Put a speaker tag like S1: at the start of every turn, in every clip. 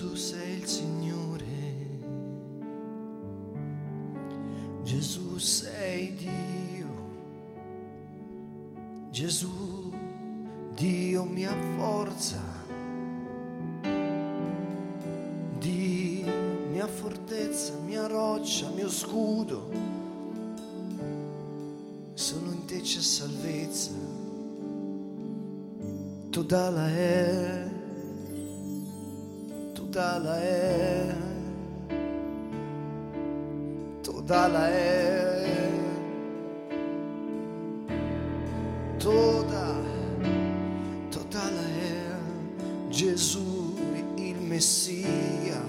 S1: Gesù sei il Signore, Gesù sei Dio, Gesù Dio mia forza, Dio mia fortezza, mia roccia, mio scudo, solo in te c'è salvezza, tu dalla è toda é, toda ela é, toda, toda ela é. Jesus, il Messia.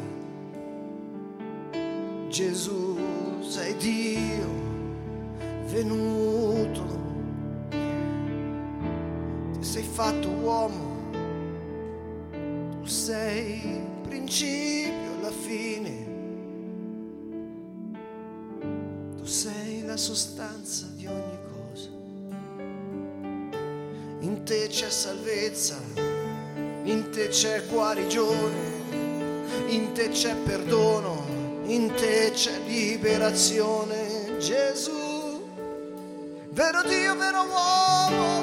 S1: Jesus è Dio venuto, ti sei fatto uomo, tu sei principio alla fine. Tu sei la sostanza di ogni cosa. In te c'è salvezza, in te c'è guarigione, in te c'è perdono, in te c'è liberazione. Gesù, vero Dio, vero uomo,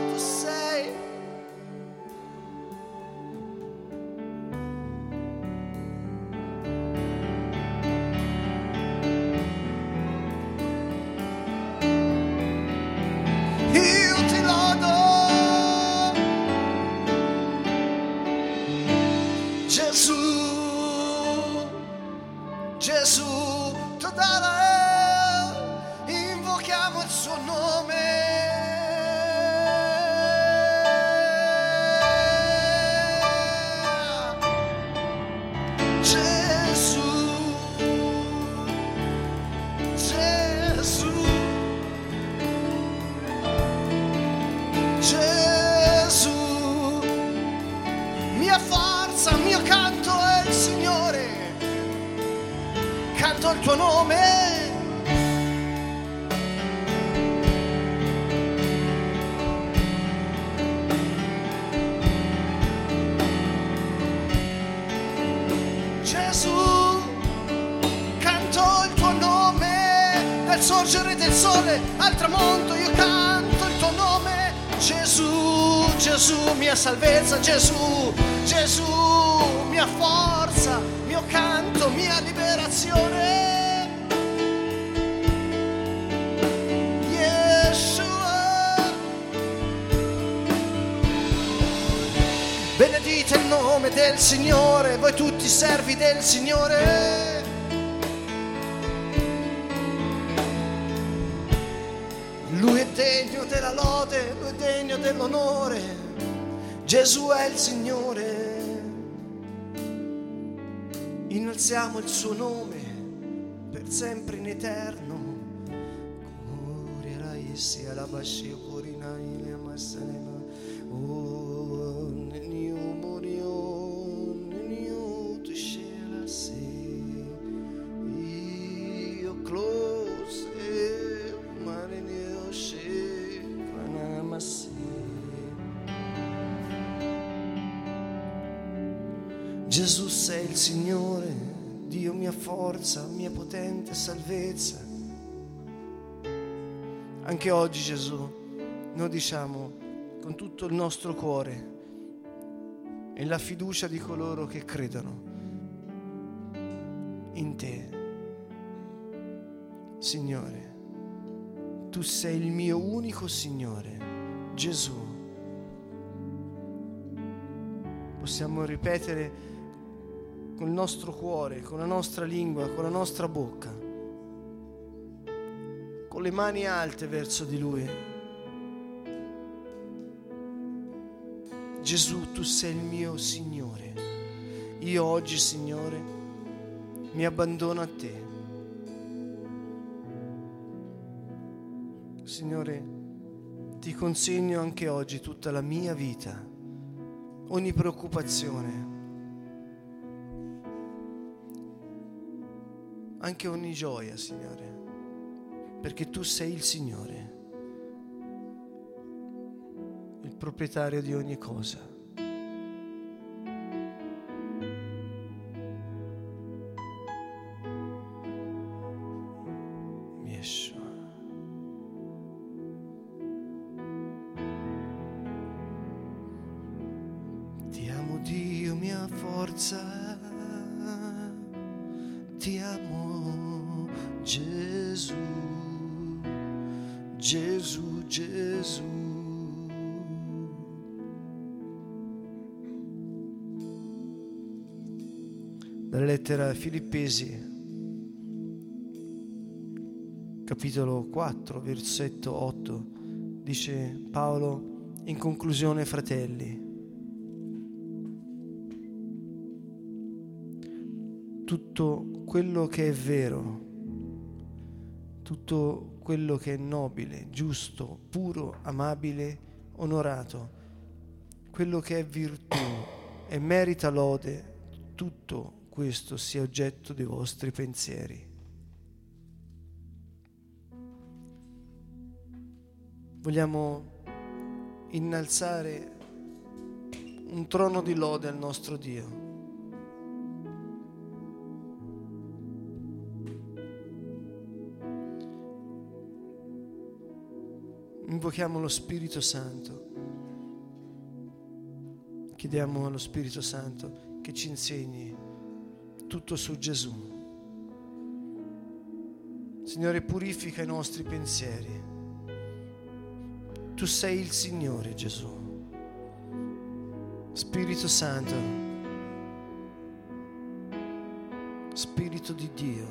S1: canto il tuo nome. Gesù, canto il tuo nome, dal sorgere del sole al tramonto io canto il tuo nome. Gesù, Gesù, mia salvezza, Gesù, Gesù, mia forza, mio canto, mia liberazione. Benedite il nome del Signore, voi tutti servi del Signore. Lui è degno della lode, lui è degno dell'onore. Gesù è il Signore. Innalziamo il suo nome per sempre in eterno. Oh, forza, mia potente salvezza. Anche oggi Gesù, noi diciamo con tutto il nostro cuore e la fiducia di coloro che credono in te. Signore, tu sei il mio unico Signore, Gesù. Possiamo ripetere con il nostro cuore, con la nostra lingua, con la nostra bocca, con le mani alte verso di Lui. Gesù, tu sei il mio Signore. Io oggi, Signore, mi abbandono a te. Signore, ti consegno anche oggi tutta la mia vita, ogni preoccupazione, anche ogni gioia, Signore, perché tu sei il Signore, il proprietario di ogni cosa. Capitolo 4, versetto 8, dice Paolo, in conclusione fratelli, tutto quello che è vero, tutto quello che è nobile, giusto, puro, amabile, onorato, quello che è virtù e merita lode, tutto questo sia oggetto dei vostri pensieri. Vogliamo innalzare un trono di lode al nostro Dio. invochiamo lo Spirito Santo. Chiediamo allo Spirito Santo che ci insegni tutto su Gesù. Signore, purifica i nostri pensieri. Tu sei il Signore Gesù. Spirito Santo, Spirito di Dio.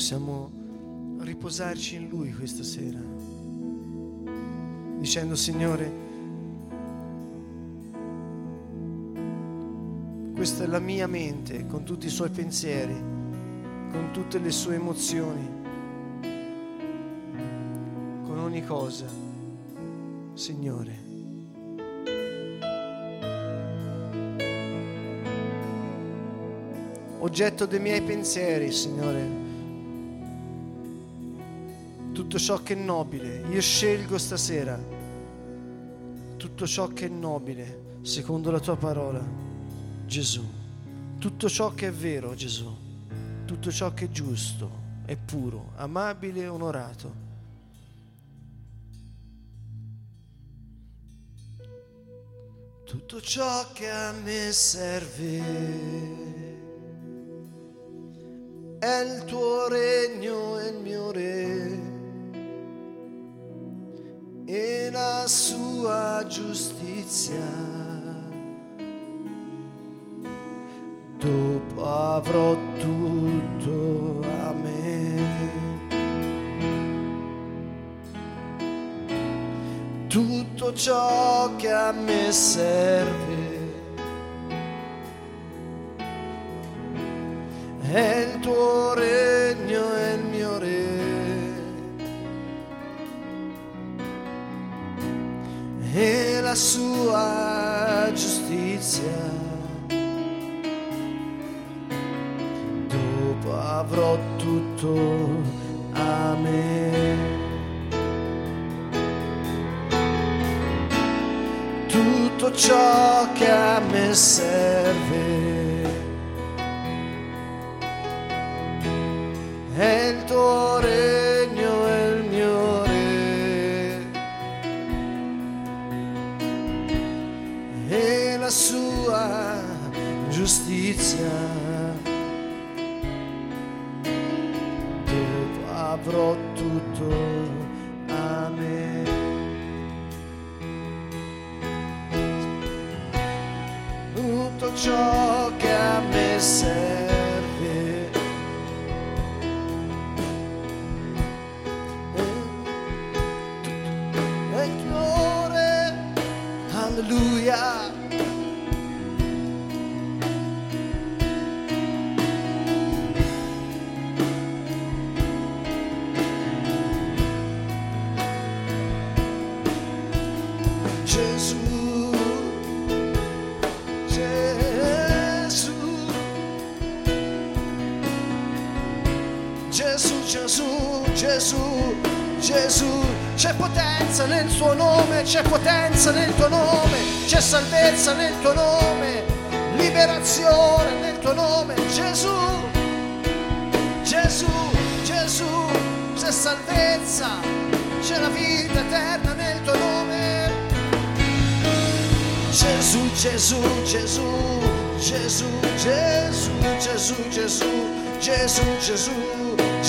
S1: Possiamo riposarci in Lui questa sera, dicendo Signore, questa è la mia mente con tutti i suoi pensieri, con tutte le sue emozioni, con ogni cosa, Signore. Oggetto dei miei pensieri, Signore tutto ciò che è nobile. Io scelgo stasera tutto ciò che è nobile, secondo la tua parola, Gesù. Tutto ciò che è vero, Gesù. Tutto ciò che è giusto, è puro, amabile e onorato. Tutto ciò che a me serve è il tuo regno e il mio re e la sua giustizia. Dopo avrò tutto a me. Tutto ciò che a me serve è il tuo regno la sua giustizia. Dopo avrò tutto a me. Tutto ciò che a me serve sua giustizia. Dopo avrò tutto Gesù, Gesù, Gesù, Gesù, c'è potenza nel suo nome, c'è potenza nel tuo nome, c'è salvezza nel tuo nome, liberazione nel tuo nome, Gesù, Gesù, Gesù, c'è salvezza, c'è la vita eterna nel tuo nome. Gesù, Gesù, Gesù, Gesù, Gesù, Gesù, Gesù, Gesù, Gesù,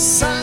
S1: Sai.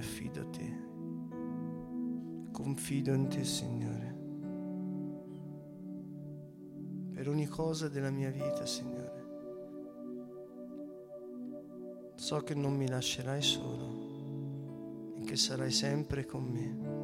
S1: Affido a te, confido in te, Signore, per ogni cosa della mia vita, Signore. So che non mi lascerai solo e che sarai sempre con me.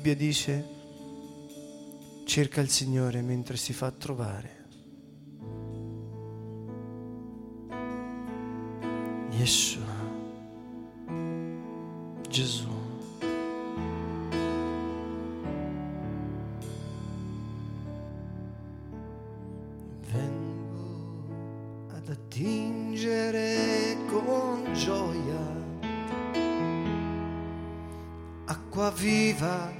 S1: Bibbia dice, cerca il Signore mentre si fa trovare. Yeshua. Gesù. Vengo ad attingere con gioia viva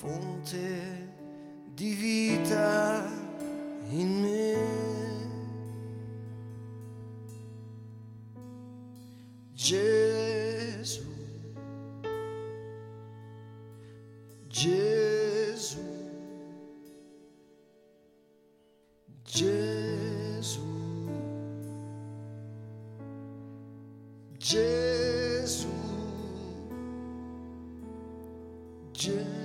S1: fonte di vita in me. Gesù, Gesù, Gesù, Gesù, Gesù,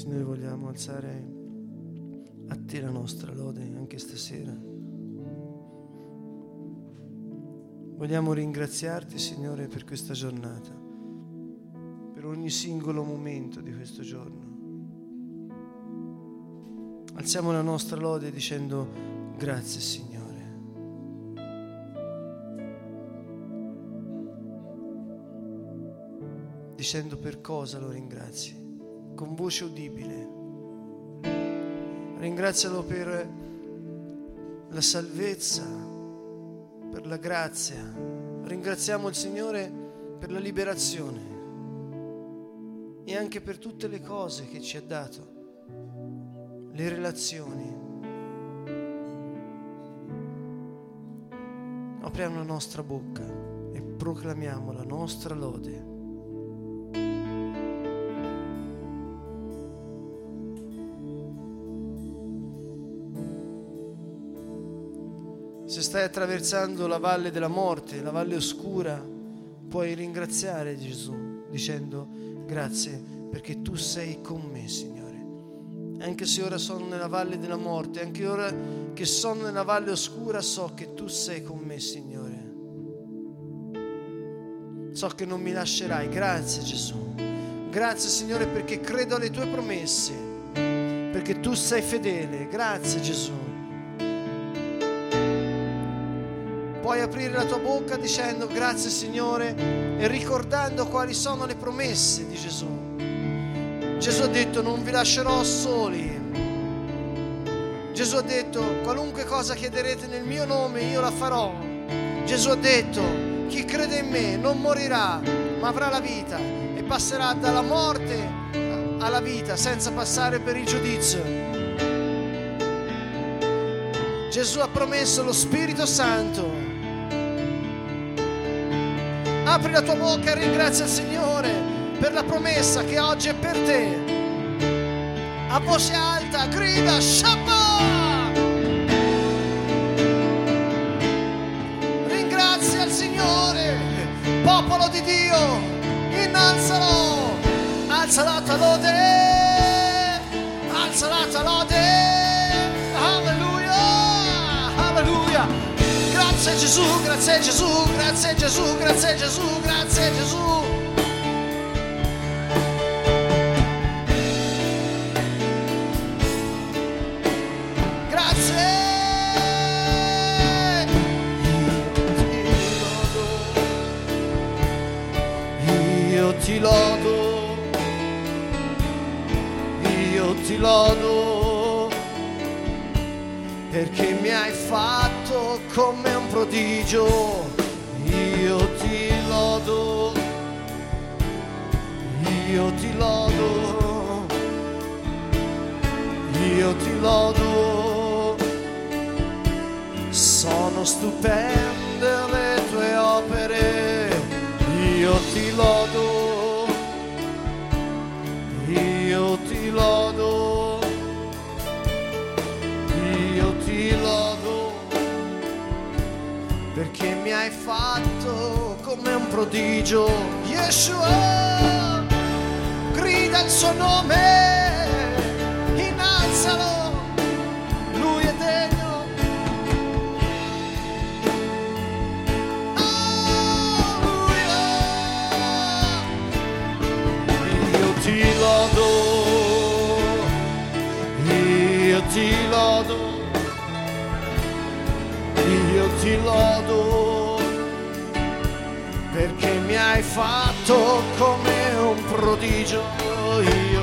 S1: Signore, vogliamo alzare a te la nostra lode anche stasera. Vogliamo ringraziarti, Signore, per questa giornata, per ogni singolo momento di questo giorno. Alziamo la nostra lode dicendo grazie, Signore. dicendo per cosa lo ringrazi, con voce udibile. Ringrazialo per la salvezza, per la grazia. Ringraziamo il Signore per la liberazione e anche per tutte le cose che ci ha dato, le relazioni. Apriamo la nostra bocca e proclamiamo la nostra lode. Stai attraversando la valle della morte, la valle oscura, puoi ringraziare Gesù dicendo grazie perché tu sei con me, Signore. Anche se ora sono nella valle della morte, anche ora che sono nella valle oscura, so che tu sei con me, Signore. So che non mi lascerai. Grazie Gesù. Grazie Signore perché credo alle tue promesse, perché tu sei fedele. Grazie Gesù. Puoi aprire la tua bocca dicendo grazie Signore e ricordando quali sono le promesse di Gesù. Gesù ha detto non vi lascerò soli. Gesù ha detto qualunque cosa chiederete nel mio nome io la farò. Gesù ha detto chi crede in me non morirà, ma avrà la vita e passerà dalla morte alla vita senza passare per il giudizio. Gesù ha promesso lo Spirito Santo. Apri la tua bocca e ringrazia il Signore per la promessa che oggi è per te. A voce alta, grida, Shabbat! Ringrazia il Signore, popolo di Dio, innalzalo, alza la tua lode, alza la tua lode, Grazie Gesù, grazie Gesù, grazie Gesù, grazie Gesù, grazie Gesù. ti lodo, io ti lodo, perché mi hai fatto come un prodigio, io ti lodo, io ti lodo, io ti lodo, sono stupende le tue opere, io ti lodo. Perché mi hai fatto come un prodigio. Yeshua, grida il suo nome, innalzalo, lui è degno. Alleluia. Io ti lodo, io ti lodo, io ti lodo, fatto come un prodigio, io